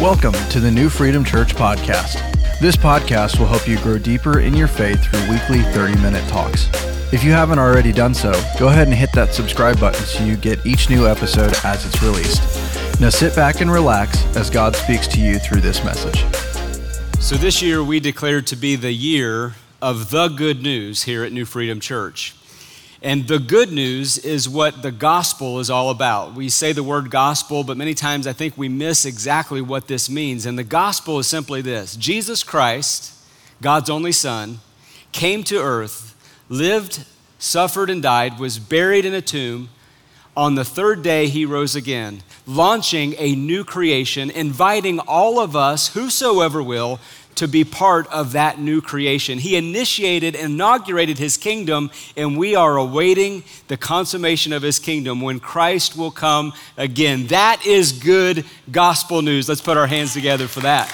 Welcome to the New Freedom Church podcast. This podcast will help you grow deeper in your faith through weekly 30 minute talks. If you haven't already done so, go ahead and hit that subscribe button so you get each new episode as it's released. Now sit back and relax as God speaks to you through this message. So, this year we declared to be the year of the good news here at New Freedom Church. And the good news is what the gospel is all about. We say the word gospel, but many times I think we miss exactly what this means. And the gospel is simply this Jesus Christ, God's only Son, came to earth, lived, suffered, and died, was buried in a tomb. On the third day, he rose again, launching a new creation, inviting all of us, whosoever will, to be part of that new creation. He initiated, inaugurated his kingdom, and we are awaiting the consummation of his kingdom when Christ will come again. That is good gospel news. Let's put our hands together for that.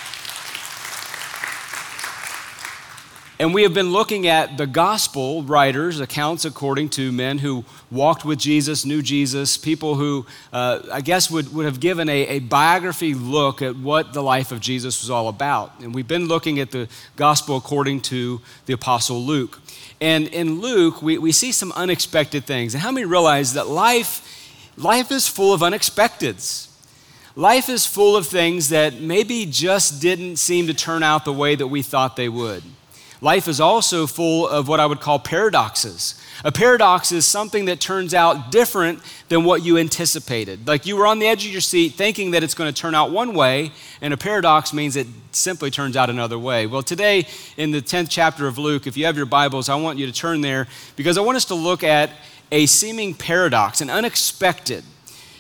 And we have been looking at the gospel writers' accounts according to men who walked with Jesus, knew Jesus, people who, uh, I guess, would, would have given a, a biography look at what the life of Jesus was all about. And we've been looking at the gospel according to the Apostle Luke. And in Luke, we, we see some unexpected things. And how many realize that life, life is full of unexpecteds? Life is full of things that maybe just didn't seem to turn out the way that we thought they would. Life is also full of what I would call paradoxes. A paradox is something that turns out different than what you anticipated. Like you were on the edge of your seat thinking that it's going to turn out one way, and a paradox means it simply turns out another way. Well, today in the 10th chapter of Luke, if you have your Bibles, I want you to turn there because I want us to look at a seeming paradox, an unexpected.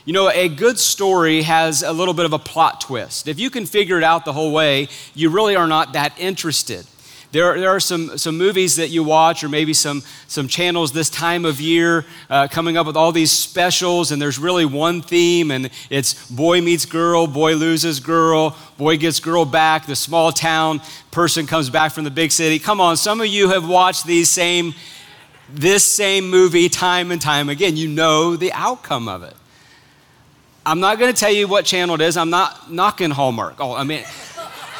You know, a good story has a little bit of a plot twist. If you can figure it out the whole way, you really are not that interested. There are, there are some, some movies that you watch, or maybe some, some channels this time of year uh, coming up with all these specials, and there's really one theme, and it's boy meets girl, boy loses girl, boy gets girl back, the small town person comes back from the big city. Come on, some of you have watched these same, this same movie time and time again. You know the outcome of it. I'm not going to tell you what channel it is. I'm not knocking Hallmark. Oh, I mean,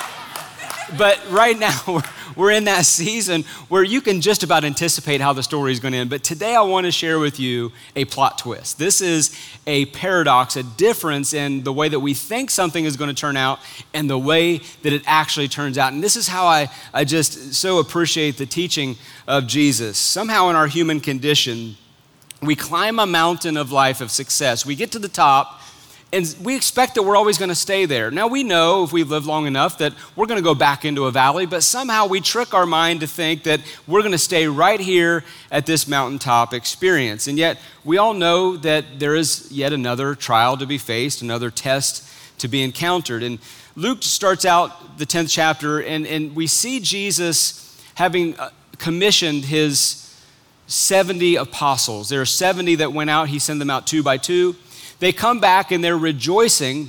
but right now we're, we're in that season where you can just about anticipate how the story is going to end. But today I want to share with you a plot twist. This is a paradox, a difference in the way that we think something is going to turn out and the way that it actually turns out. And this is how I, I just so appreciate the teaching of Jesus. Somehow in our human condition, we climb a mountain of life of success. We get to the top and we expect that we're always going to stay there. Now, we know if we've lived long enough that we're going to go back into a valley, but somehow we trick our mind to think that we're going to stay right here at this mountaintop experience. And yet, we all know that there is yet another trial to be faced, another test to be encountered. And Luke starts out the 10th chapter, and, and we see Jesus having uh, commissioned his 70 apostles. There are 70 that went out, he sent them out two by two. They come back and they're rejoicing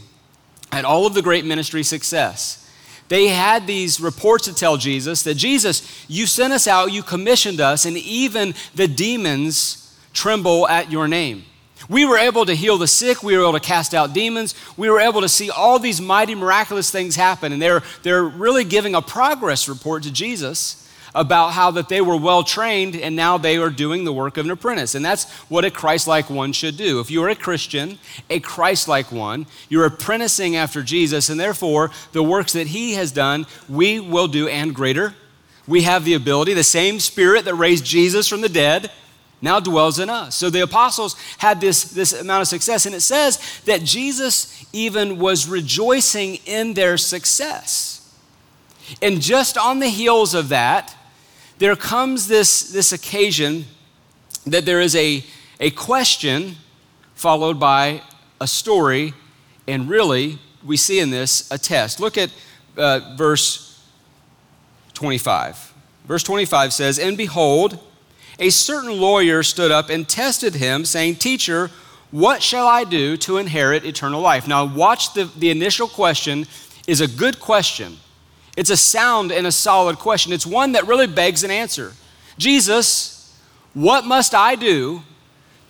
at all of the great ministry success. They had these reports to tell Jesus that Jesus, you sent us out, you commissioned us, and even the demons tremble at your name. We were able to heal the sick. We were able to cast out demons. We were able to see all these mighty, miraculous things happen. And they're, they're really giving a progress report to Jesus about how that they were well trained and now they are doing the work of an apprentice. And that's what a Christ like one should do. If you are a Christian, a Christ like one, you're apprenticing after Jesus, and therefore the works that he has done, we will do and greater. We have the ability, the same spirit that raised Jesus from the dead now dwells in us. So the apostles had this, this amount of success, and it says that Jesus even was rejoicing in their success. And just on the heels of that, there comes this, this occasion that there is a, a question followed by a story, and really, we see in this a test. Look at uh, verse 25. Verse 25 says, And behold, a certain lawyer stood up and tested him, saying, Teacher, what shall I do to inherit eternal life? Now, watch the, the initial question is a good question. It's a sound and a solid question. It's one that really begs an answer. Jesus, what must I do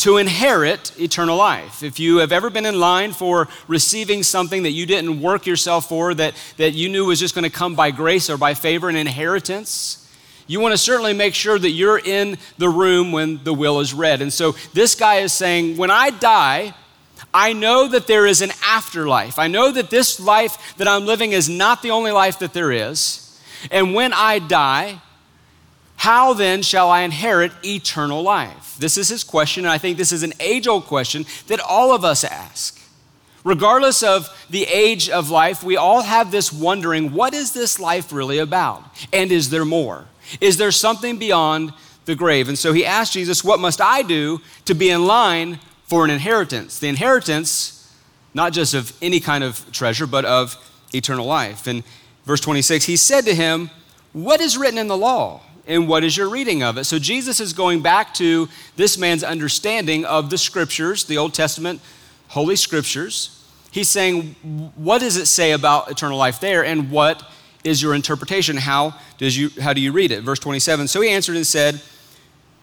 to inherit eternal life. If you have ever been in line for receiving something that you didn't work yourself for, that, that you knew was just going to come by grace or by favor, an inheritance, you want to certainly make sure that you're in the room when the will is read. And so this guy is saying, when I die, I know that there is an afterlife. I know that this life that I'm living is not the only life that there is. And when I die, how then shall I inherit eternal life? This is his question, and I think this is an age old question that all of us ask. Regardless of the age of life, we all have this wondering what is this life really about? And is there more? Is there something beyond the grave? And so he asked Jesus, What must I do to be in line for an inheritance? The inheritance, not just of any kind of treasure, but of eternal life. And verse 26, he said to him, What is written in the law? And what is your reading of it? So Jesus is going back to this man's understanding of the scriptures, the Old Testament, Holy Scriptures. He's saying, What does it say about eternal life there? And what is your interpretation? How, does you, how do you read it? Verse 27 So he answered and said,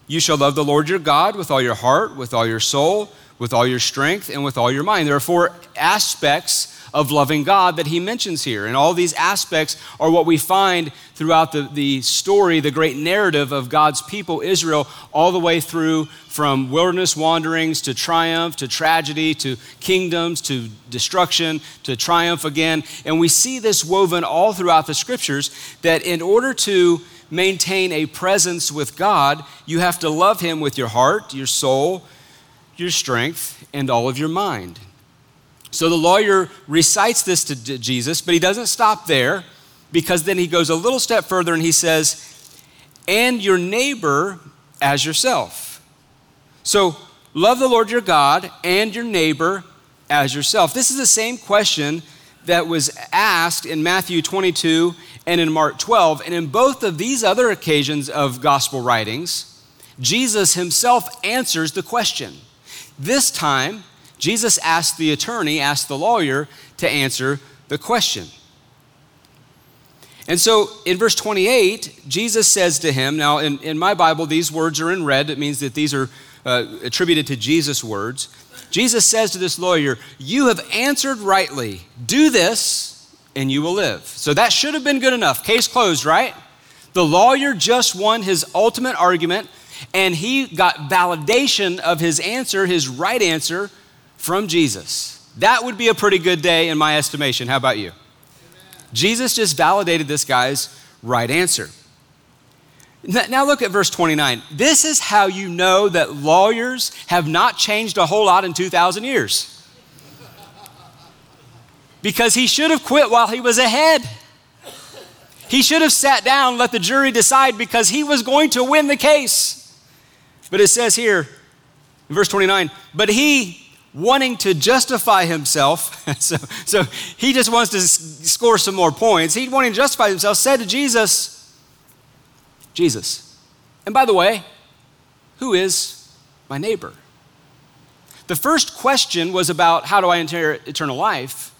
You shall love the Lord your God with all your heart, with all your soul, with all your strength, and with all your mind. There are four aspects of loving God that he mentions here. And all these aspects are what we find throughout the, the story, the great narrative of God's people, Israel, all the way through from wilderness wanderings to triumph to tragedy to kingdoms to destruction to triumph again. And we see this woven all throughout the scriptures that in order to maintain a presence with God, you have to love Him with your heart, your soul, your strength, and all of your mind. So the lawyer recites this to Jesus, but he doesn't stop there because then he goes a little step further and he says, and your neighbor as yourself. So love the Lord your God and your neighbor as yourself. This is the same question that was asked in Matthew 22 and in Mark 12. And in both of these other occasions of gospel writings, Jesus himself answers the question. This time, Jesus asked the attorney, asked the lawyer to answer the question. And so in verse 28, Jesus says to him, now in, in my Bible, these words are in red. It means that these are uh, attributed to Jesus' words. Jesus says to this lawyer, You have answered rightly. Do this, and you will live. So that should have been good enough. Case closed, right? The lawyer just won his ultimate argument, and he got validation of his answer, his right answer, from Jesus. That would be a pretty good day in my estimation. How about you? Amen. Jesus just validated this guy's right answer. Now look at verse 29. This is how you know that lawyers have not changed a whole lot in 2,000 years. Because he should have quit while he was ahead. He should have sat down, let the jury decide because he was going to win the case. But it says here in verse 29 but he, wanting to justify himself, so, so he just wants to score some more points. He wanting to justify himself, said to Jesus, Jesus, and by the way, who is my neighbor? The first question was about how do I enter eternal life?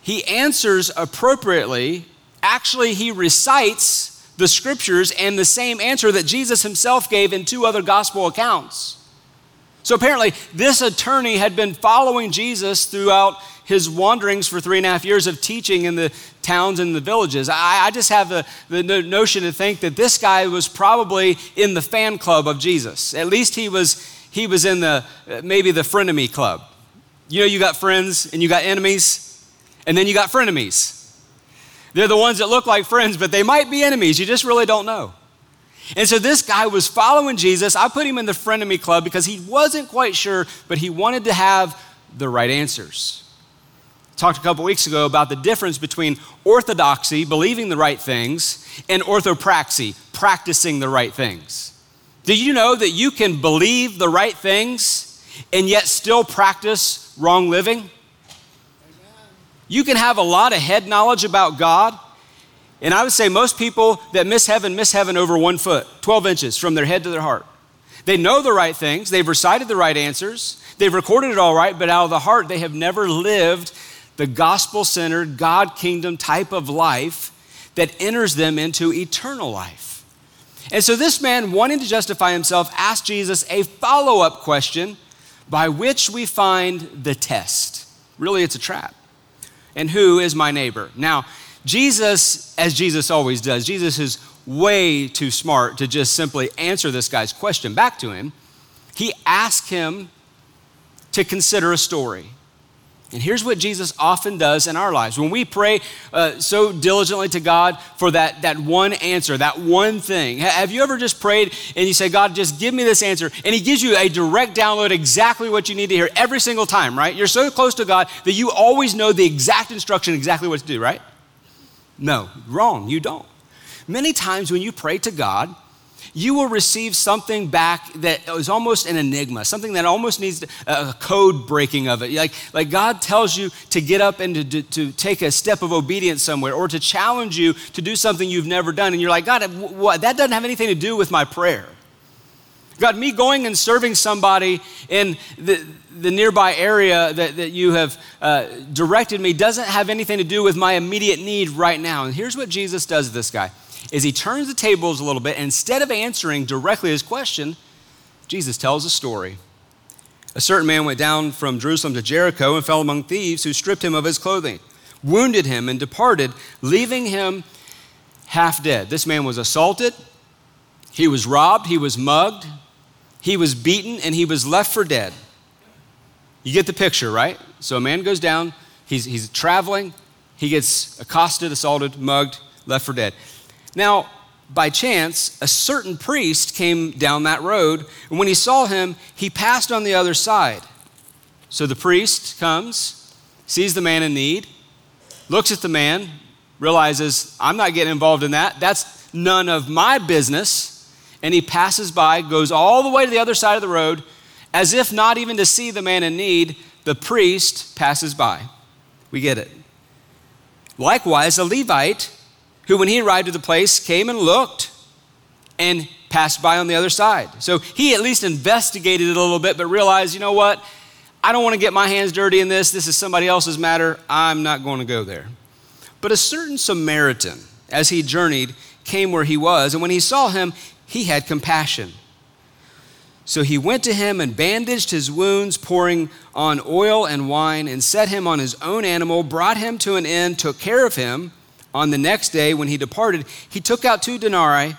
He answers appropriately. Actually, he recites the scriptures and the same answer that Jesus himself gave in two other gospel accounts. So apparently, this attorney had been following Jesus throughout his wanderings for three and a half years of teaching in the towns and the villages. I, I just have the, the notion to think that this guy was probably in the fan club of Jesus. At least he was, he was in the maybe the frenemy club. You know, you got friends and you got enemies, and then you got frenemies. They're the ones that look like friends, but they might be enemies. You just really don't know. And so this guy was following Jesus. I put him in the frenemy club because he wasn't quite sure, but he wanted to have the right answers. Talked a couple weeks ago about the difference between orthodoxy, believing the right things, and orthopraxy, practicing the right things. Do you know that you can believe the right things and yet still practice wrong living? You can have a lot of head knowledge about God and I would say most people that miss heaven miss heaven over one foot, 12 inches from their head to their heart. They know the right things, they've recited the right answers, they've recorded it all right, but out of the heart, they have never lived the gospel centered, God kingdom type of life that enters them into eternal life. And so this man, wanting to justify himself, asked Jesus a follow up question by which we find the test. Really, it's a trap. And who is my neighbor? Now, Jesus, as Jesus always does, Jesus is way too smart to just simply answer this guy's question back to him. He asked him to consider a story. And here's what Jesus often does in our lives. When we pray uh, so diligently to God for that, that one answer, that one thing, have you ever just prayed and you say, God, just give me this answer? And He gives you a direct download, exactly what you need to hear every single time, right? You're so close to God that you always know the exact instruction, exactly what to do, right? No, wrong, you don't. Many times when you pray to God, you will receive something back that is almost an enigma, something that almost needs a code breaking of it. Like, like God tells you to get up and to, to, to take a step of obedience somewhere or to challenge you to do something you've never done. And you're like, God, what? that doesn't have anything to do with my prayer. God, me going and serving somebody in the, the nearby area that, that you have uh, directed me doesn't have anything to do with my immediate need right now. And here's what Jesus does to this guy is he turns the tables a little bit. And instead of answering directly his question, Jesus tells a story. A certain man went down from Jerusalem to Jericho and fell among thieves who stripped him of his clothing, wounded him, and departed, leaving him half dead. This man was assaulted, he was robbed, he was mugged, he was beaten, and he was left for dead. You get the picture, right? So a man goes down, he's, he's traveling, he gets accosted, assaulted, mugged, left for dead. Now, by chance, a certain priest came down that road, and when he saw him, he passed on the other side. So the priest comes, sees the man in need, looks at the man, realizes, I'm not getting involved in that. That's none of my business. And he passes by, goes all the way to the other side of the road, as if not even to see the man in need. The priest passes by. We get it. Likewise, a Levite who, when he arrived at the place, came and looked and passed by on the other side. So he at least investigated it a little bit, but realized, you know what? I don't want to get my hands dirty in this. This is somebody else's matter. I'm not going to go there. But a certain Samaritan, as he journeyed, came where he was, and when he saw him, he had compassion. So he went to him and bandaged his wounds, pouring on oil and wine, and set him on his own animal, brought him to an inn, took care of him. On the next day, when he departed, he took out two denarii,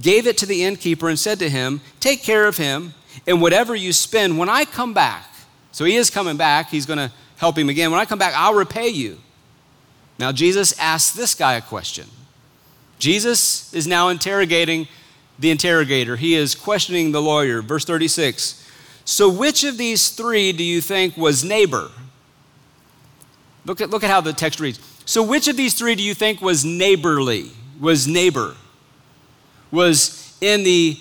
gave it to the innkeeper, and said to him, Take care of him, and whatever you spend, when I come back, so he is coming back, he's going to help him again. When I come back, I'll repay you. Now, Jesus asks this guy a question. Jesus is now interrogating the interrogator, he is questioning the lawyer. Verse 36 So, which of these three do you think was neighbor? Look at, look at how the text reads. So, which of these three do you think was neighborly? Was neighbor? Was in the,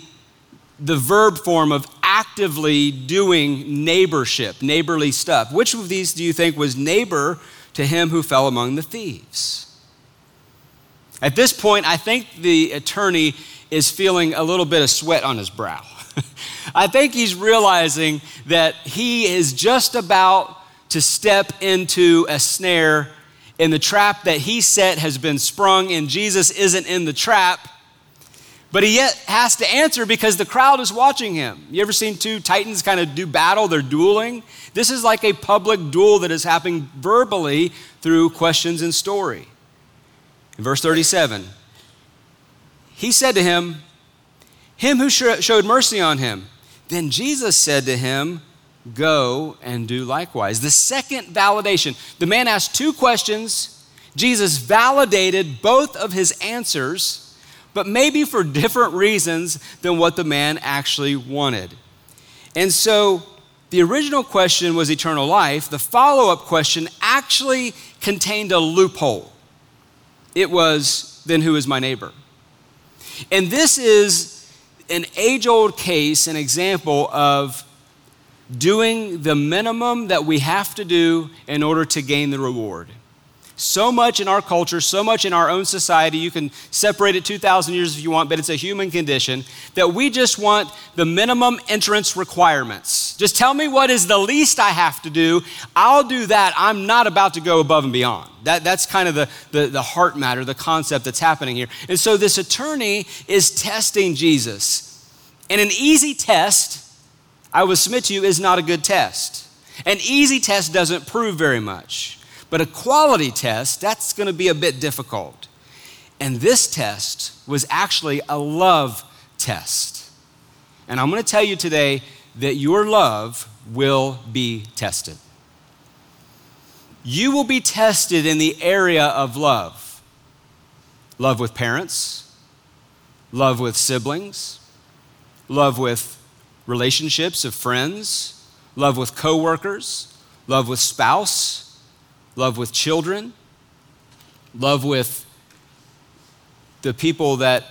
the verb form of actively doing neighborship, neighborly stuff. Which of these do you think was neighbor to him who fell among the thieves? At this point, I think the attorney is feeling a little bit of sweat on his brow. I think he's realizing that he is just about to step into a snare and the trap that he set has been sprung, and Jesus isn't in the trap. But he yet has to answer because the crowd is watching him. You ever seen two titans kind of do battle? They're dueling. This is like a public duel that is happening verbally through questions and story. In verse 37, he said to him, Him who showed mercy on him. Then Jesus said to him, Go and do likewise. The second validation. The man asked two questions. Jesus validated both of his answers, but maybe for different reasons than what the man actually wanted. And so the original question was eternal life. The follow up question actually contained a loophole. It was, Then who is my neighbor? And this is an age old case, an example of doing the minimum that we have to do in order to gain the reward. so much in our culture, so much in our own society. You can separate it 2,000 years if you want, but it's a human condition that we just want the minimum entrance requirements. Just tell me what is the least I have to do. I'll do that. I'm not about to go above and beyond. That, that's kind of the, the, the heart matter, the concept that's happening here. And so this attorney is testing Jesus. And an easy test, I will submit to you, is not a good test. An easy test doesn't prove very much. But a quality test, that's going to be a bit difficult. And this test was actually a love test. And I'm going to tell you today that your love will be tested. You will be tested in the area of love love with parents, love with siblings, love with relationships of friends, love with coworkers, love with spouse love with children, love with the people that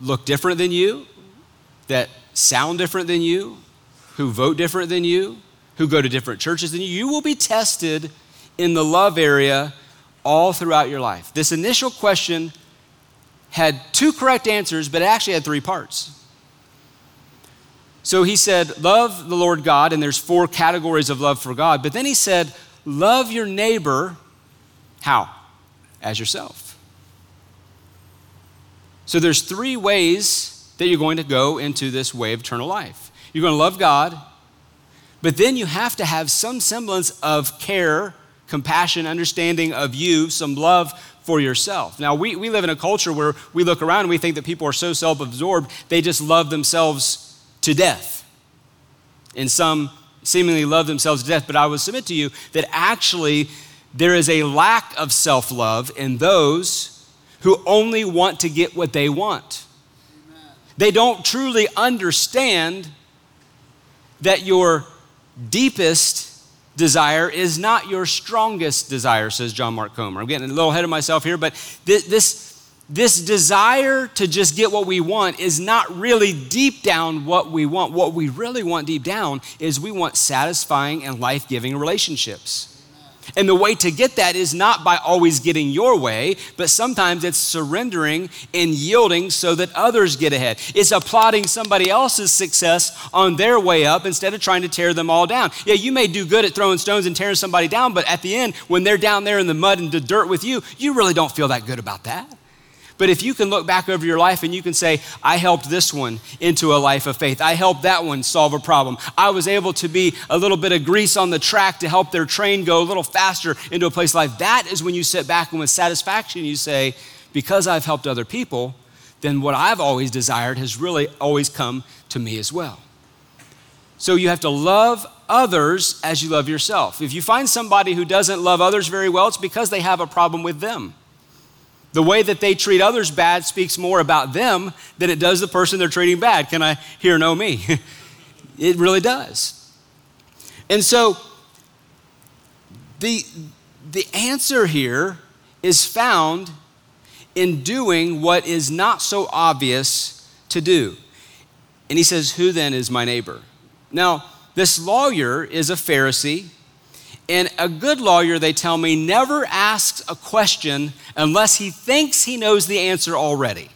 look different than you, that sound different than you, who vote different than you, who go to different churches than you. You will be tested in the love area all throughout your life. This initial question had two correct answers, but it actually had three parts. So he said, Love the Lord God, and there's four categories of love for God. But then he said, Love your neighbor, how? As yourself. So there's three ways that you're going to go into this way of eternal life. You're going to love God, but then you have to have some semblance of care, compassion, understanding of you, some love for yourself. Now, we, we live in a culture where we look around and we think that people are so self absorbed, they just love themselves to death And some seemingly love themselves to death, but I would submit to you that actually there is a lack of self love in those who only want to get what they want. Amen. They don't truly understand that your deepest desire is not your strongest desire, says John Mark Comer. I'm getting a little ahead of myself here, but this, this this desire to just get what we want is not really deep down what we want. What we really want deep down is we want satisfying and life giving relationships. And the way to get that is not by always getting your way, but sometimes it's surrendering and yielding so that others get ahead. It's applauding somebody else's success on their way up instead of trying to tear them all down. Yeah, you may do good at throwing stones and tearing somebody down, but at the end, when they're down there in the mud and the dirt with you, you really don't feel that good about that. But if you can look back over your life and you can say, I helped this one into a life of faith, I helped that one solve a problem, I was able to be a little bit of grease on the track to help their train go a little faster into a place of life, that is when you sit back and with satisfaction you say, because I've helped other people, then what I've always desired has really always come to me as well. So you have to love others as you love yourself. If you find somebody who doesn't love others very well, it's because they have a problem with them. The way that they treat others bad speaks more about them than it does the person they're treating bad. Can I hear no me? it really does. And so the, the answer here is found in doing what is not so obvious to do. And he says, Who then is my neighbor? Now, this lawyer is a Pharisee and a good lawyer, they tell me, never asks a question unless he thinks he knows the answer already.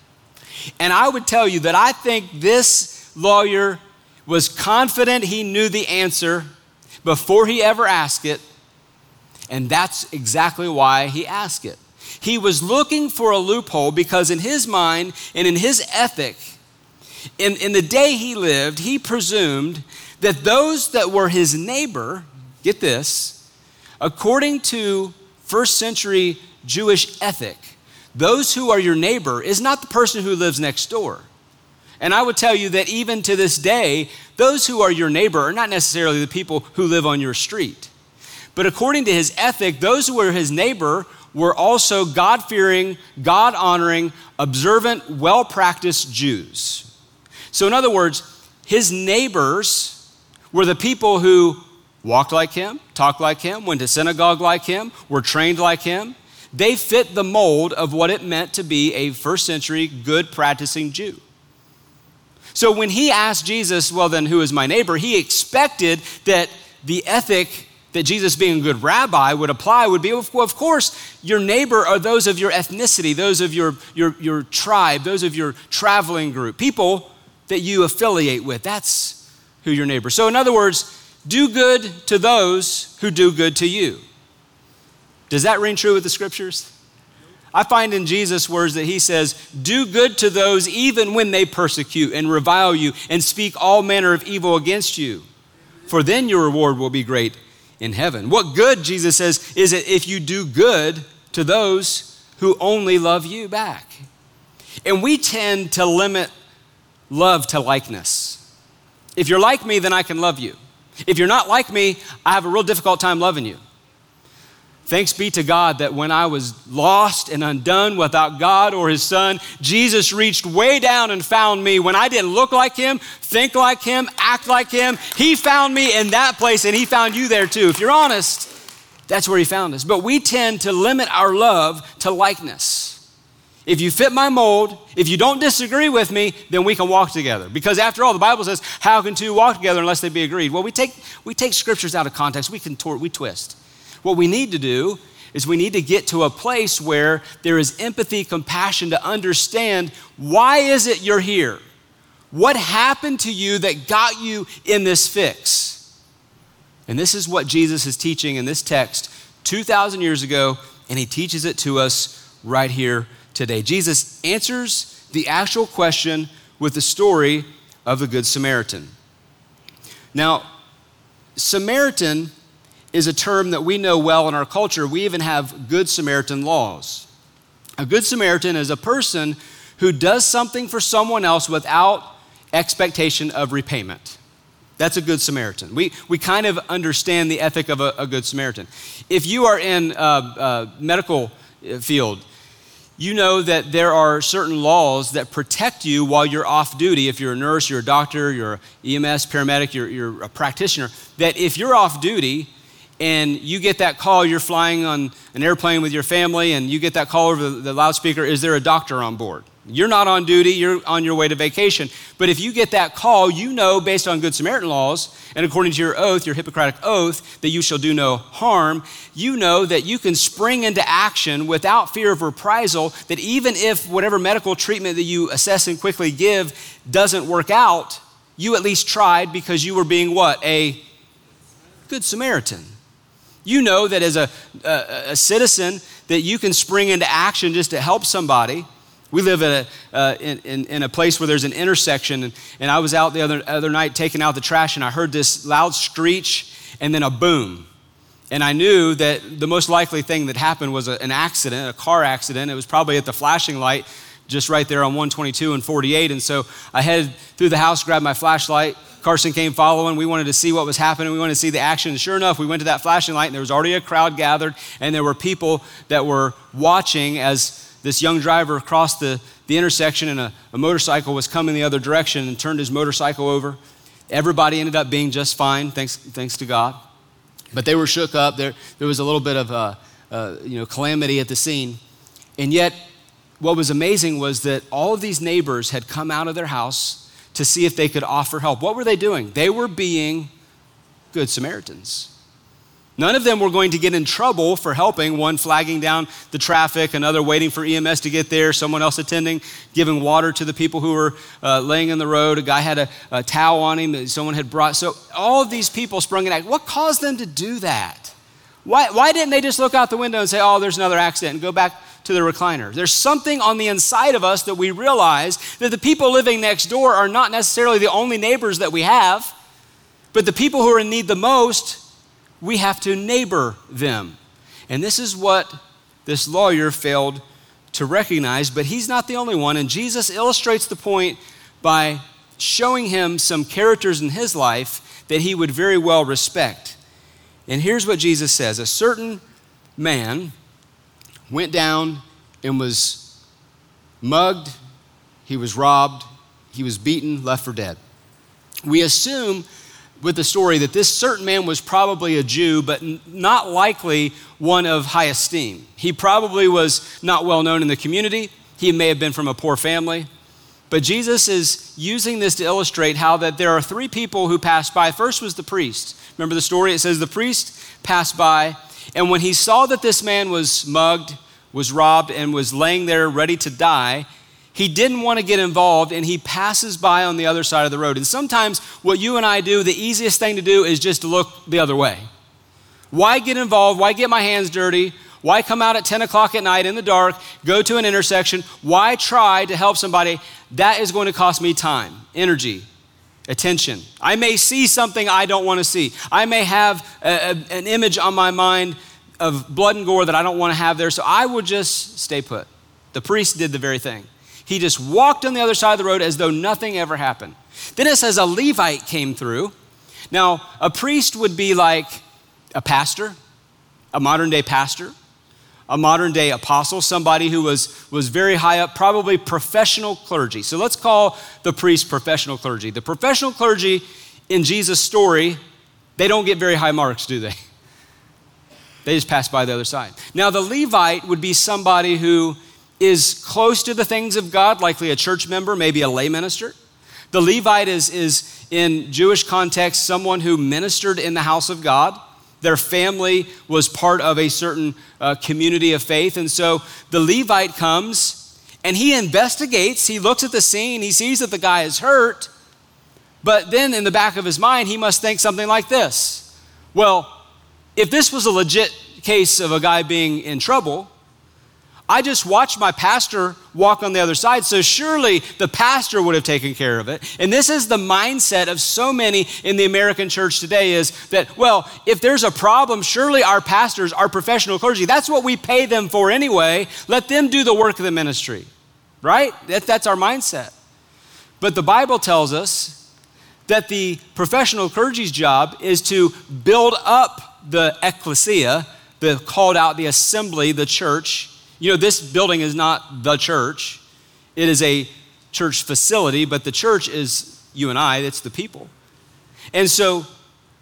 And I would tell you that I think this lawyer was confident he knew the answer before he ever asked it. And that's exactly why he asked it. He was looking for a loophole because, in his mind and in his ethic, in, in the day he lived, he presumed that those that were his neighbor, get this, According to first century Jewish ethic, those who are your neighbor is not the person who lives next door. And I would tell you that even to this day, those who are your neighbor are not necessarily the people who live on your street. But according to his ethic, those who were his neighbor were also God fearing, God honoring, observant, well practiced Jews. So, in other words, his neighbors were the people who walked like him, talked like him, went to synagogue like him, were trained like him. They fit the mold of what it meant to be a first century good practicing Jew. So when he asked Jesus, well, then who is my neighbor? He expected that the ethic that Jesus, being a good rabbi, would apply would be well, of course, your neighbor are those of your ethnicity, those of your, your, your tribe, those of your traveling group, people that you affiliate with. That's who your neighbor. So, in other words, do good to those who do good to you. Does that ring true with the scriptures? I find in Jesus' words that he says, Do good to those even when they persecute and revile you and speak all manner of evil against you, for then your reward will be great in heaven. What good, Jesus says, is it if you do good to those who only love you back? And we tend to limit love to likeness. If you're like me, then I can love you. If you're not like me, I have a real difficult time loving you. Thanks be to God that when I was lost and undone without God or His Son, Jesus reached way down and found me. When I didn't look like Him, think like Him, act like Him, He found me in that place and He found you there too. If you're honest, that's where He found us. But we tend to limit our love to likeness. If you fit my mold, if you don't disagree with me, then we can walk together. Because after all, the Bible says, how can two walk together unless they be agreed? Well, we take, we take scriptures out of context, we contort, we twist. What we need to do is we need to get to a place where there is empathy, compassion to understand why is it you're here? What happened to you that got you in this fix? And this is what Jesus is teaching in this text 2,000 years ago, and he teaches it to us right here today. Jesus answers the actual question with the story of the Good Samaritan. Now, Samaritan is a term that we know well in our culture. We even have Good Samaritan laws. A Good Samaritan is a person who does something for someone else without expectation of repayment. That's a Good Samaritan. We, we kind of understand the ethic of a, a Good Samaritan. If you are in a, a medical field, you know that there are certain laws that protect you while you're off duty. If you're a nurse, you're a doctor, you're an EMS paramedic, you're, you're a practitioner, that if you're off duty, and you get that call, you're flying on an airplane with your family, and you get that call over the, the, loudspeaker, is there a doctor on board? You're not on duty, you're on your way to vacation. But if you get that call, you know, based on Good Samaritan laws, and according to your oath, your Hippocratic oath, that you shall do no harm, you know that you can spring into action without fear of reprisal, that even if whatever medical treatment that you assess and quickly give doesn't work out, you at least tried because you were being what? A Good Samaritan you know that as a, a, a, citizen that you can spring into action just to help somebody we live a, uh, in, in, in, a place where there's an intersection and, and i was out the other, other night taking out the trash and i heard this loud screech and then a boom and i knew that the most likely thing that happened was a, an accident a car accident it was probably at the flashing light just right there on 122 and 48 and so i headed through the house grabbed my flashlight Carson came following. We wanted to see what was happening. We wanted to see the action. And sure enough, we went to that flashing light, and there was already a crowd gathered, and there were people that were watching as this young driver crossed the, the intersection, and a, a motorcycle was coming the other direction and turned his motorcycle over. Everybody ended up being just fine, thanks, thanks to God. But they were shook up. There, there was a little bit of uh, uh, you know, calamity at the scene. And yet, what was amazing was that all of these neighbors had come out of their house to see if they could offer help. What were they doing? They were being good Samaritans. None of them were going to get in trouble for helping, one flagging down the traffic, another waiting for EMS to get there, someone else attending, giving water to the people who were uh, laying in the road. A guy had a, a, towel on him that someone had brought. So all of these people sprung an act. What caused them to do that? Why, why didn't they just look out the window and say, oh, there's another accident and go back to the recliner. There's something on the inside of us that we realize that the people living next door are not necessarily the only neighbors that we have, but the people who are in need the most, we have to neighbor them. And this is what this lawyer failed to recognize, but he's not the only one. And Jesus illustrates the point by showing him some characters in his life that he would very well respect. And here's what Jesus says A certain man went down and was mugged, he was robbed, he was beaten, left for dead. We assume with the story that this certain man was probably a Jew, but not likely one of high esteem. He probably was not well known in the community. He may have been from a poor family. But Jesus is using this to illustrate how that there are three people who passed by. First was the priest. Remember the story? It says the priest passed by, and when he saw that this man was mugged, was robbed, and was laying there ready to die, he didn't want to get involved and he passes by on the other side of the road. And sometimes what you and I do, the easiest thing to do is just to look the other way. Why get involved? Why get my hands dirty? Why come out at 10 o'clock at night in the dark, go to an intersection? Why try to help somebody? That is going to cost me time, energy, attention. I may see something I don't want to see. I may have a, a, an image on my mind of blood and gore that I don't want to have there, so I will just stay put. The priest did the very thing. He just walked on the other side of the road as though nothing ever happened. Then it says a Levite came through. Now, a priest would be like a pastor, a modern day pastor, a modern day apostle, somebody who was, was very high up, probably professional clergy. So let's call the priest professional clergy. The professional clergy in Jesus' story, they don't get very high marks, do they? They just pass by the other side. Now, the Levite would be somebody who is close to the things of God, likely a church member, maybe a lay minister. The Levite is, is in Jewish context, someone who ministered in the house of God. Their family was part of a certain uh, community of faith. And so the Levite comes and he investigates, he looks at the scene, he sees that the guy is hurt. But then in the back of his mind, he must think something like this Well, if this was a legit case of a guy being in trouble, I just watched my pastor walk on the other side, so surely the pastor would have taken care of it. And this is the mindset of so many in the American church today is that, well, if there's a problem, surely our pastors, our professional clergy, that's what we pay them for anyway. Let them do the work of the ministry, right? That, that's our mindset. But the Bible tells us that the professional clergy's job is to build up the ecclesia, the called out, the assembly, the church you know, this building is not the church, it is a church facility, but the church is you and I, it's the people. And so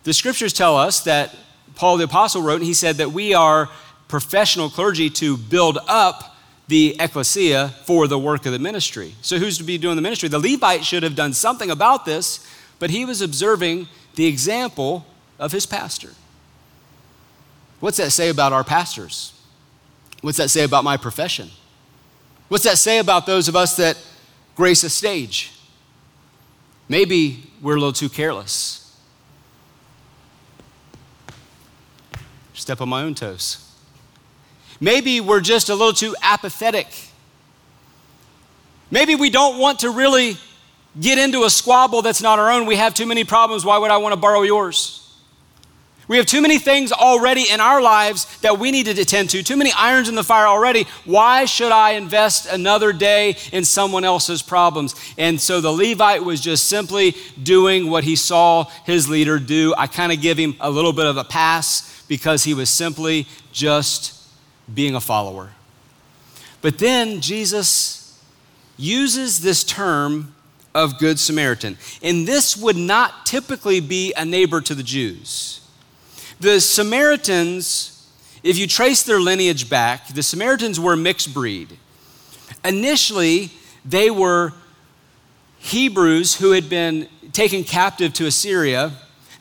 the scriptures tell us that Paul the Apostle wrote, and he said that we are professional clergy to build up the ecclesia for the work of the ministry. So, who's to be doing the ministry? The Levite should have done something about this, but he was observing the example of his pastor. What's that say about our pastors? What's that say about my profession? What's that say about those of us that grace a stage? Maybe we're a little too careless. Step on my own toes. Maybe we're just a little too apathetic. Maybe we don't want to really get into a squabble that's not our own. We have too many problems. Why would I want to borrow yours? We have too many things already in our lives that we need to attend to, too many irons in the fire already. Why should I invest another day in someone else's problems? And so the Levite was just simply doing what he saw his leader do. I kind of give him a little bit of a pass because he was simply just being a follower. But then Jesus uses this term of Good Samaritan. And this would not typically be a neighbor to the Jews. The Samaritans, if you trace their lineage back, the Samaritans were mixed breed. Initially, they were Hebrews who had been taken captive to Assyria.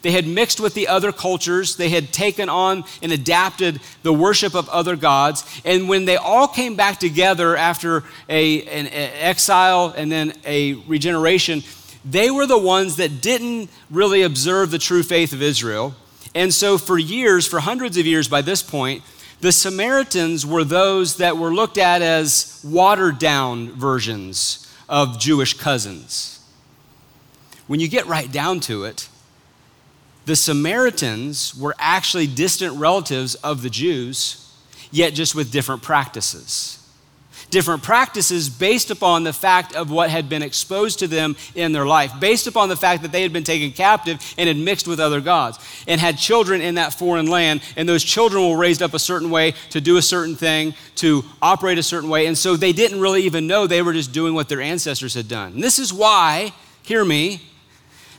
They had mixed with the other cultures. They had taken on and adapted the worship of other gods. And when they all came back together after a, an exile and then a regeneration, they were the ones that didn't really observe the true faith of Israel. And so, for years, for hundreds of years by this point, the Samaritans were those that were looked at as watered down versions of Jewish cousins. When you get right down to it, the Samaritans were actually distant relatives of the Jews, yet just with different practices different practices based upon the fact of what had been exposed to them in their life, based upon the fact that they had been taken captive and had mixed with other gods and had children in that foreign land. And those children were raised up a certain way to do a certain thing, to operate a certain way. And so they didn't really even know they were just doing what their ancestors had done. And this is why, hear me,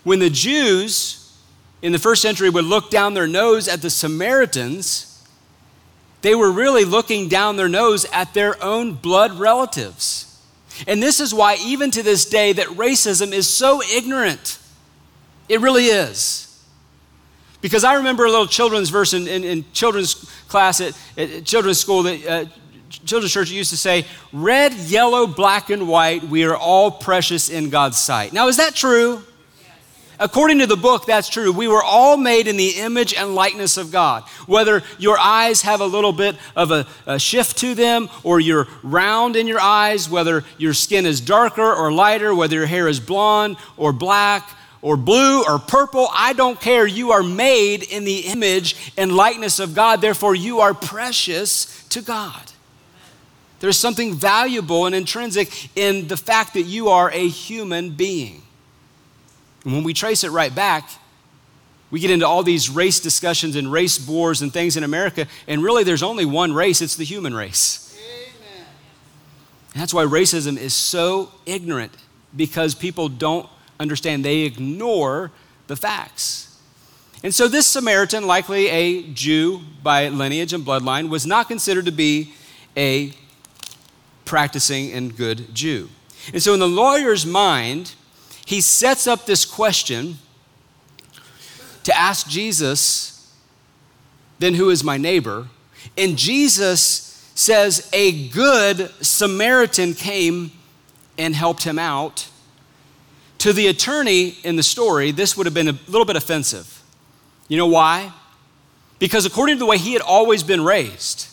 when the Jews in the first century would look down their nose at the Samaritans, they were really looking down their nose at their own blood relatives. And this is why, even to this day, that racism is so ignorant. It really is. Because I remember a little children's verse in, in, in children's class at, at, children's school that uh, children's church used to say, red, yellow, black, and white, we are all precious in God's sight. Now, is that true? According to the book, that's true. We were all made in the image and likeness of God. Whether your eyes have a little bit of a, a, shift to them, or you're round in your eyes, whether your skin is darker or lighter, whether your hair is blonde or black, or blue or purple, I don't care. You are made in the image and likeness of God, therefore, you are precious to God. There's something valuable and intrinsic in the fact that you are a human being. And when we trace it right back, we get into all these race discussions and race wars and things in America, and really there's only one race it's the human race. Amen. And that's why racism is so ignorant because people don't understand, they ignore the facts. And so, this Samaritan, likely a Jew by lineage and bloodline, was not considered to be a practicing and good Jew. And so, in the lawyer's mind, he sets up this question to ask Jesus, then who is my neighbor? And Jesus says, a good Samaritan came and helped him out. To the attorney in the story, this would have been a little bit offensive. You know why? Because according to the way he had always been raised,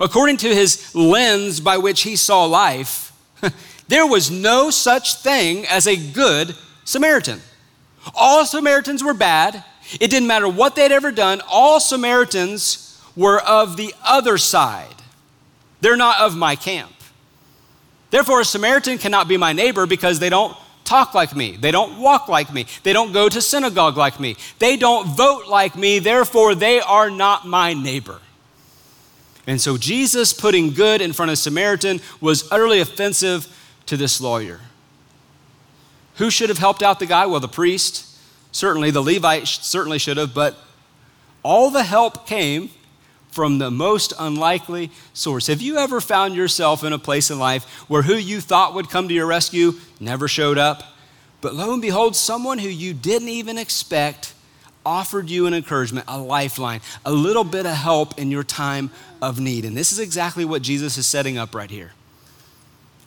according to his lens by which he saw life, there was no such thing as a good Samaritan. All Samaritans were bad. It didn't matter what they'd ever done, all Samaritans were of the other side. They're not of my camp. Therefore, a Samaritan cannot be my neighbor because they don't talk like me. They don't walk like me. They don't go to synagogue like me. They don't vote like me. Therefore, they are not my neighbor. And so, Jesus putting good in front of Samaritan was utterly offensive to this lawyer. Who should have helped out the guy? Well, the priest. Certainly, the Levite certainly should have, but all the help came from the most unlikely source. Have you ever found yourself in a place in life where who you thought would come to your rescue never showed up? But lo and behold, someone who you didn't even expect offered you an encouragement, a lifeline, a little bit of help in your time of need. And this is exactly what Jesus is setting up right here.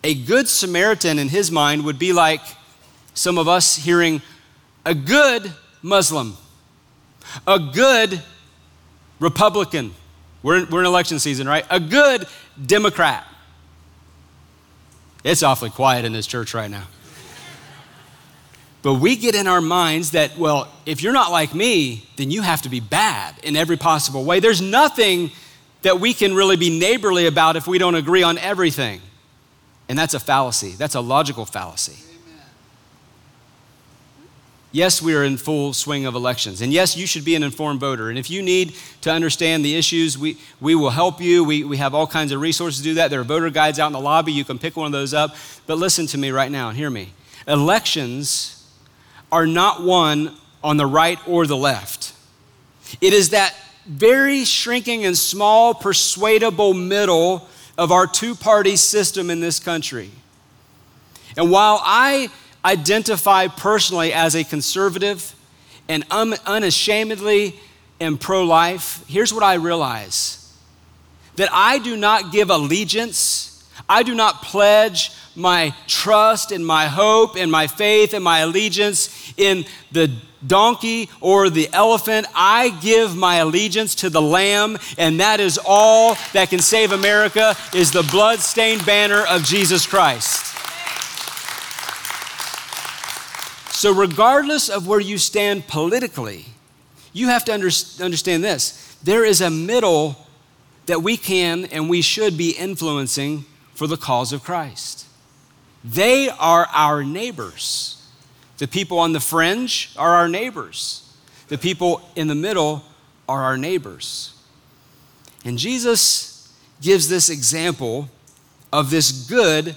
A good Samaritan in his mind would be like some of us hearing a good Muslim, a good Republican, we're in, we're in election season, right? A good Democrat. It's awfully quiet in this church right now. But we get in our minds that, well, if you're not like me, then you have to be bad in every possible way. There's nothing that we can really be neighborly about if we don't agree on everything. And that's a fallacy, that's a logical fallacy. Yes, we are in full swing of elections. And yes, you should be an informed voter. And if you need to understand the issues, we, we will help you. We, we have all kinds of resources to do that. There are voter guides out in the lobby. You can pick one of those up. But listen to me right now and hear me. Elections are not won on the right or the left, it is that very shrinking and small, persuadable middle of our two party system in this country. And while I identify personally as a conservative and un- unashamedly am pro life, here's what I realize that I do not give allegiance, I do not pledge my trust and my hope and my faith and my allegiance in the donkey or the elephant. I give my allegiance to the lamb, and that is all that can save America is the blood-stained banner of Jesus Christ. So, regardless of where you stand politically, you have to under, understand this there is a middle that we can and we should be influencing for the cause of Christ. They are our neighbors. The people on the fringe are our neighbors. The people in the middle are our neighbors. And Jesus gives this example of this good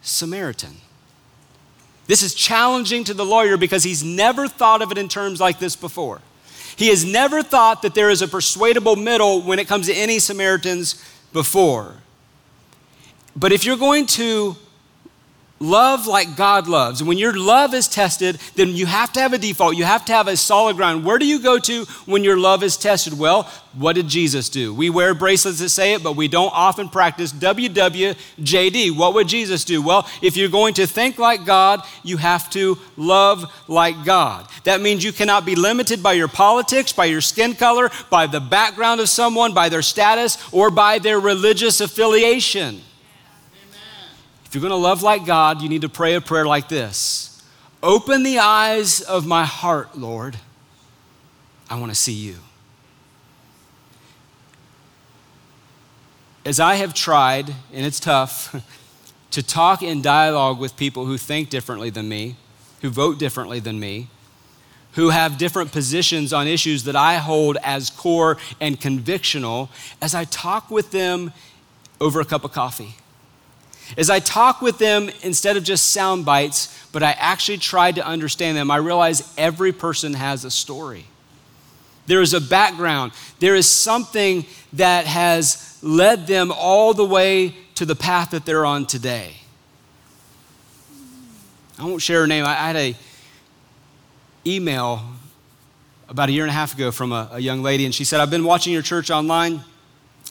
Samaritan. This is challenging to the lawyer because he's never thought of it in terms like this before. He has never thought that there is a persuadable middle when it comes to any Samaritans before. But if you're going to love like God loves. When your love is tested, then you have to have a default. You have to have a solid ground. Where do you go to when your love is tested? Well, what did Jesus do? We wear bracelets that say it, but we don't often practice WWJD. What would Jesus do? Well, if you're going to think like God, you have to love like God. That means you cannot be limited by your politics, by your skin color, by the background of someone, by their status, or by their religious affiliation. If you're going to love like God, you need to pray a prayer like this Open the eyes of my heart, Lord. I want to see you. As I have tried, and it's tough, to talk in dialogue with people who think differently than me, who vote differently than me, who have different positions on issues that I hold as core and convictional, as I talk with them over a cup of coffee. As I talk with them, instead of just sound bites, but I actually tried to understand them, I realize every person has a story. There is a background, there is something that has led them all the way to the path that they're on today. I won't share her name. I had a email about a year and a half ago from a, a young lady, and she said, I've been watching your church online.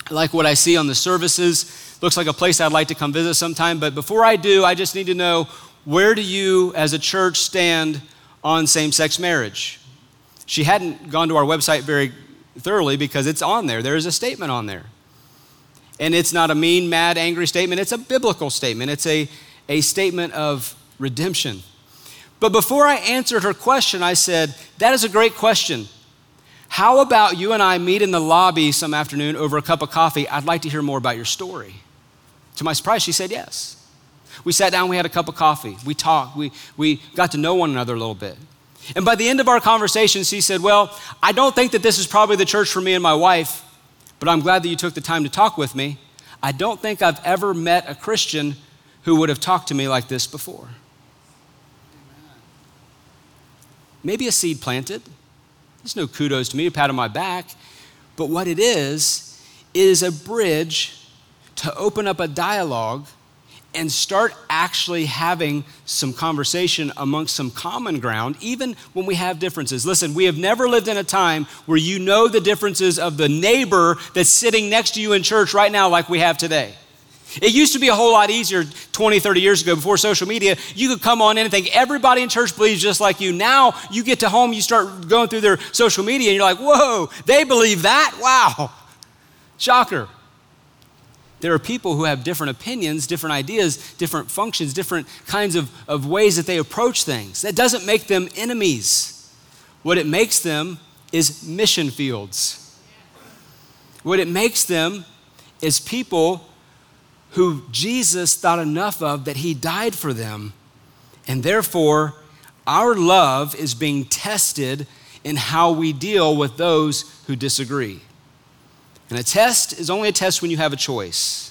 I like what I see on the services. Looks like a place I'd like to come visit sometime. But before I do, I just need to know where do you, as a church, stand on same sex marriage? She hadn't gone to our website very thoroughly because it's on there. There is a statement on there. And it's not a mean, mad, angry statement, it's a biblical statement. It's a, a statement of redemption. But before I answered her question, I said, That is a great question. How about you and I meet in the lobby some afternoon over a cup of coffee? I'd like to hear more about your story. To my surprise, she said yes. We sat down, we had a cup of coffee, we talked, we, we got to know one another a little bit. And by the end of our conversation, she said, Well, I don't think that this is probably the church for me and my wife, but I'm glad that you took the time to talk with me. I don't think I've ever met a Christian who would have talked to me like this before. Maybe a seed planted there's no kudos to me, a pat on my back. But what it is, is a bridge to open up a dialogue and start actually having some conversation amongst some common ground, even when we have differences. Listen, we have never lived in a time where you know the differences of the neighbor that's sitting next to you in church right now, like we have today. It used to be a whole lot easier 20, 30 years ago before social media. You could come on in and think everybody in church believes just like you. Now you get to home, you start going through their social media, and you're like, whoa, they believe that? Wow. Shocker. There are people who have different opinions, different ideas, different functions, different kinds of, of ways that they approach things. That doesn't make them enemies. What it makes them is mission fields. What it makes them is people who Jesus thought enough of that he died for them. And therefore, our love is being tested in how we deal with those who disagree. And a test is only a test when you have a choice.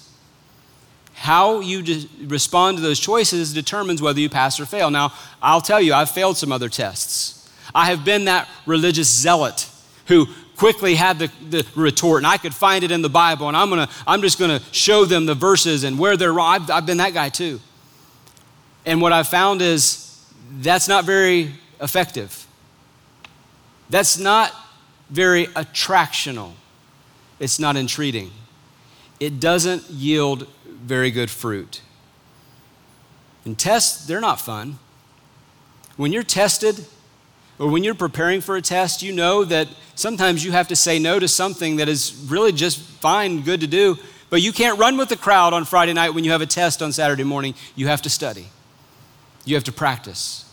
How you de- respond to those choices determines whether you pass or fail. Now, I'll tell you, I've failed some other tests. I have been that religious zealot who quickly had the, the retort, and I could find it in the Bible, and I'm, gonna, I'm just going to show them the verses and where they're wrong. I've, I've been that guy too. And what I've found is that's not very effective. That's not very attractional. It's not entreating. It doesn't yield very good fruit. And tests, they're not fun. When you're tested, or when you're preparing for a test, you know that sometimes you have to say no to something that is really just fine, good to do, but you can't run with the crowd on Friday night when you have a test on Saturday morning. You have to study, you have to practice,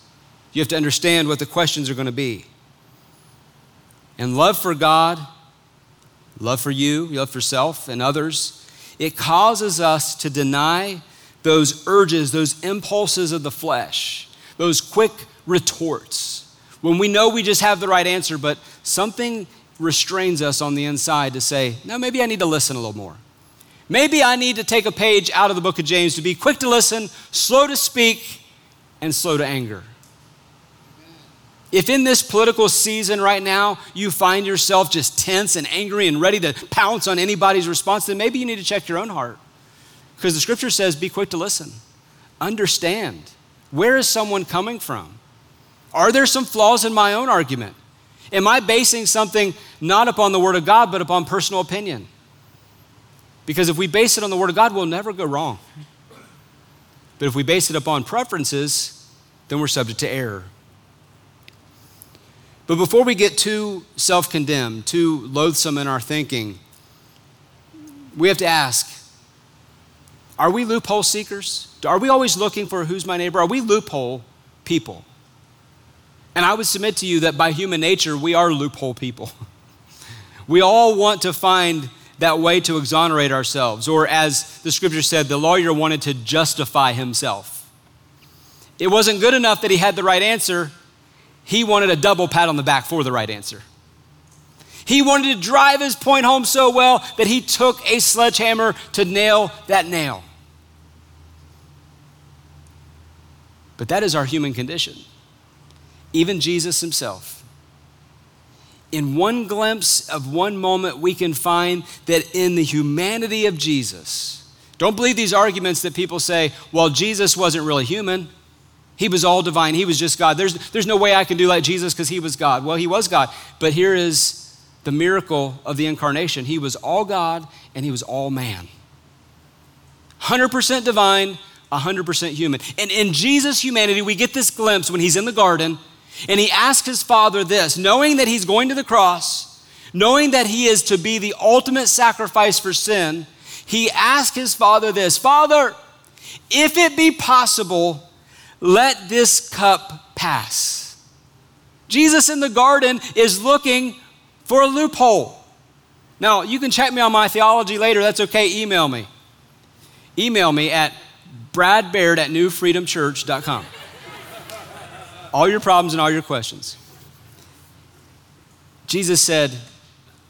you have to understand what the questions are going to be. And love for God, love for you, love for self and others, it causes us to deny those urges, those impulses of the flesh, those quick retorts when we know we just have the right answer, but something restrains us on the inside to say, no, maybe I need to listen a little more. Maybe I need to take a page out of the book of James to be quick to listen, slow to speak, and slow to anger. If in this political season right now you find yourself just tense and angry and ready to pounce on anybody's response, then maybe you need to check your own heart. Because the scripture says, be quick to listen, understand where is someone coming from? Are there some flaws in my own argument? Am I basing something not upon the Word of God, but upon personal opinion? Because if we base it on the Word of God, we'll never go wrong. But if we base it upon preferences, then we're subject to error. But before we get too self condemned, too loathsome in our thinking, we have to ask are we loophole seekers? Are we always looking for who's my neighbor? Are we loophole people? And I would submit to you that by human nature, we are loophole people. we all want to find that way to exonerate ourselves, or as the scripture said, the lawyer wanted to justify himself. It wasn't good enough that he had the right answer, he wanted a double pat on the back for the right answer. He wanted to drive his point home so well that he took a sledgehammer to nail that nail. But that is our human condition. Even Jesus himself. In one glimpse of one moment, we can find that in the humanity of Jesus, don't believe these arguments that people say, well, Jesus wasn't really human. He was all divine. He was just God. There's, there's no way I can do like Jesus because he was God. Well, he was God. But here is the miracle of the incarnation He was all God and he was all man. 100% divine, 100% human. And in Jesus' humanity, we get this glimpse when he's in the garden and he asks his father this, knowing that he's going to the cross, knowing that he is to be the ultimate sacrifice for sin, he asks his father this Father, if it be possible, let this cup pass. Jesus in the garden is looking for a loophole. Now, you can check me on my theology later. That's okay. Email me. Email me at bradbaird at newfreedomchurch.com. all your problems and all your questions. Jesus said,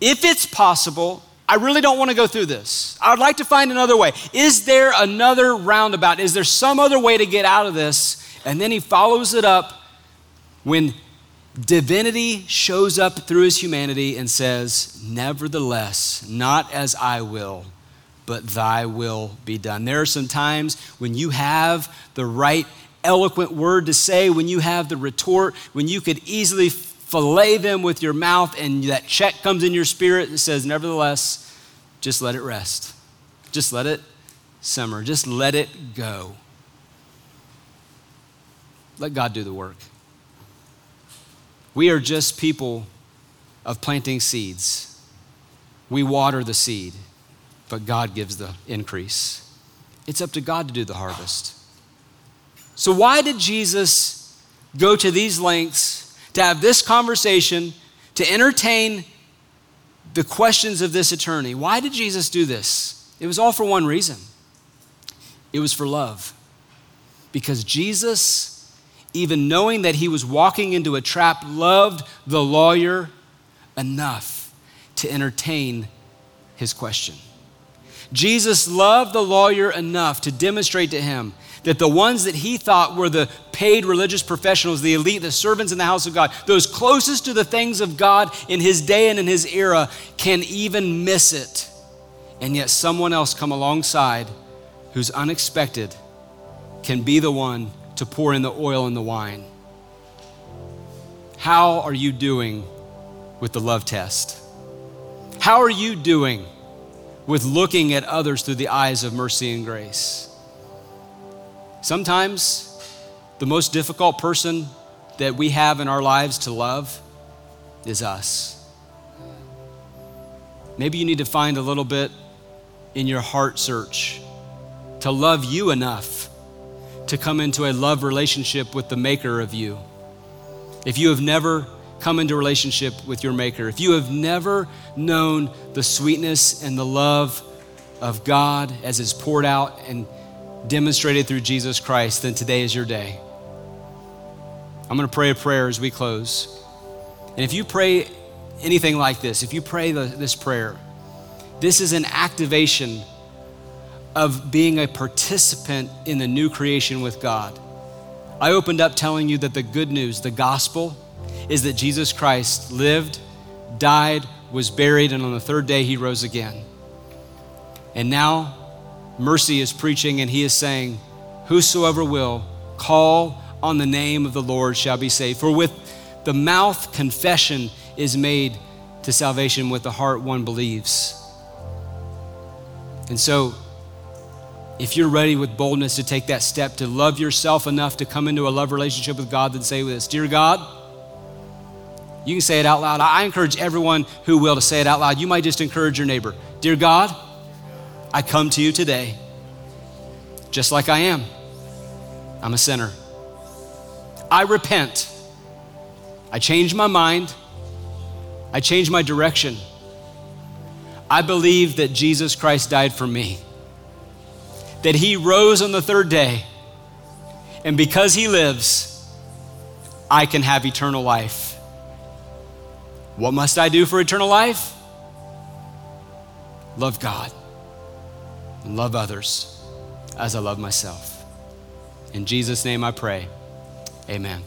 If it's possible, I really don't want to go through this. I would like to find another way. Is there another roundabout? Is there some other way to get out of this? And then he follows it up when divinity shows up through his humanity and says, Nevertheless, not as I will, but thy will be done. There are some times when you have the right eloquent word to say, when you have the retort, when you could easily fillet them with your mouth and that check comes in your spirit that says, Nevertheless, just let it rest. Just let it simmer. Just let it go. Let God do the work. We are just people of planting seeds. We water the seed but God gives the increase. It's up to God to do the harvest. So, why did Jesus go to these lengths to have this conversation, to entertain the questions of this attorney? Why did Jesus do this? It was all for one reason it was for love. Because Jesus, even knowing that he was walking into a trap, loved the lawyer enough to entertain his question. Jesus loved the lawyer enough to demonstrate to him that the ones that he thought were the paid religious professionals, the elite, the servants in the house of God, those closest to the things of God in his day and in his era, can even miss it. And yet, someone else come alongside who's unexpected can be the one to pour in the oil and the wine. How are you doing with the love test? How are you doing? with looking at others through the eyes of mercy and grace. Sometimes the most difficult person that we have in our lives to love is us. Maybe you need to find a little bit in your heart search to love you enough to come into a love relationship with the maker of you. If you have never come into relationship with your Maker, if you have never known the sweetness and the love of God as is poured out and demonstrated through Jesus Christ, then today is your day. I'm going to pray a prayer as we close. And if you pray anything like this, if you pray the, this prayer, this is an activation of being a participant in the new creation with God. I opened up telling you that the good news, the gospel, is that Jesus Christ lived, died, was buried, and on the third day he rose again. And now, Mercy is preaching and he is saying, whosoever will call on the name of the Lord shall be saved. For with the mouth confession is made to salvation, with the heart one believes. And so, if you're ready with boldness to take that step to love yourself enough to come into a love relationship with God, then say this Dear God, you can say it out loud. I encourage everyone who will to say it out loud. You might just encourage your neighbor Dear God, I come to you today just like I am. I'm a sinner. I repent. I change my mind. I change my direction. I believe that Jesus Christ died for me, that he rose on the third day, and because he lives, I can have eternal life. What must I do for eternal life? Love God love others as I love myself. In Jesus' name I pray. Amen.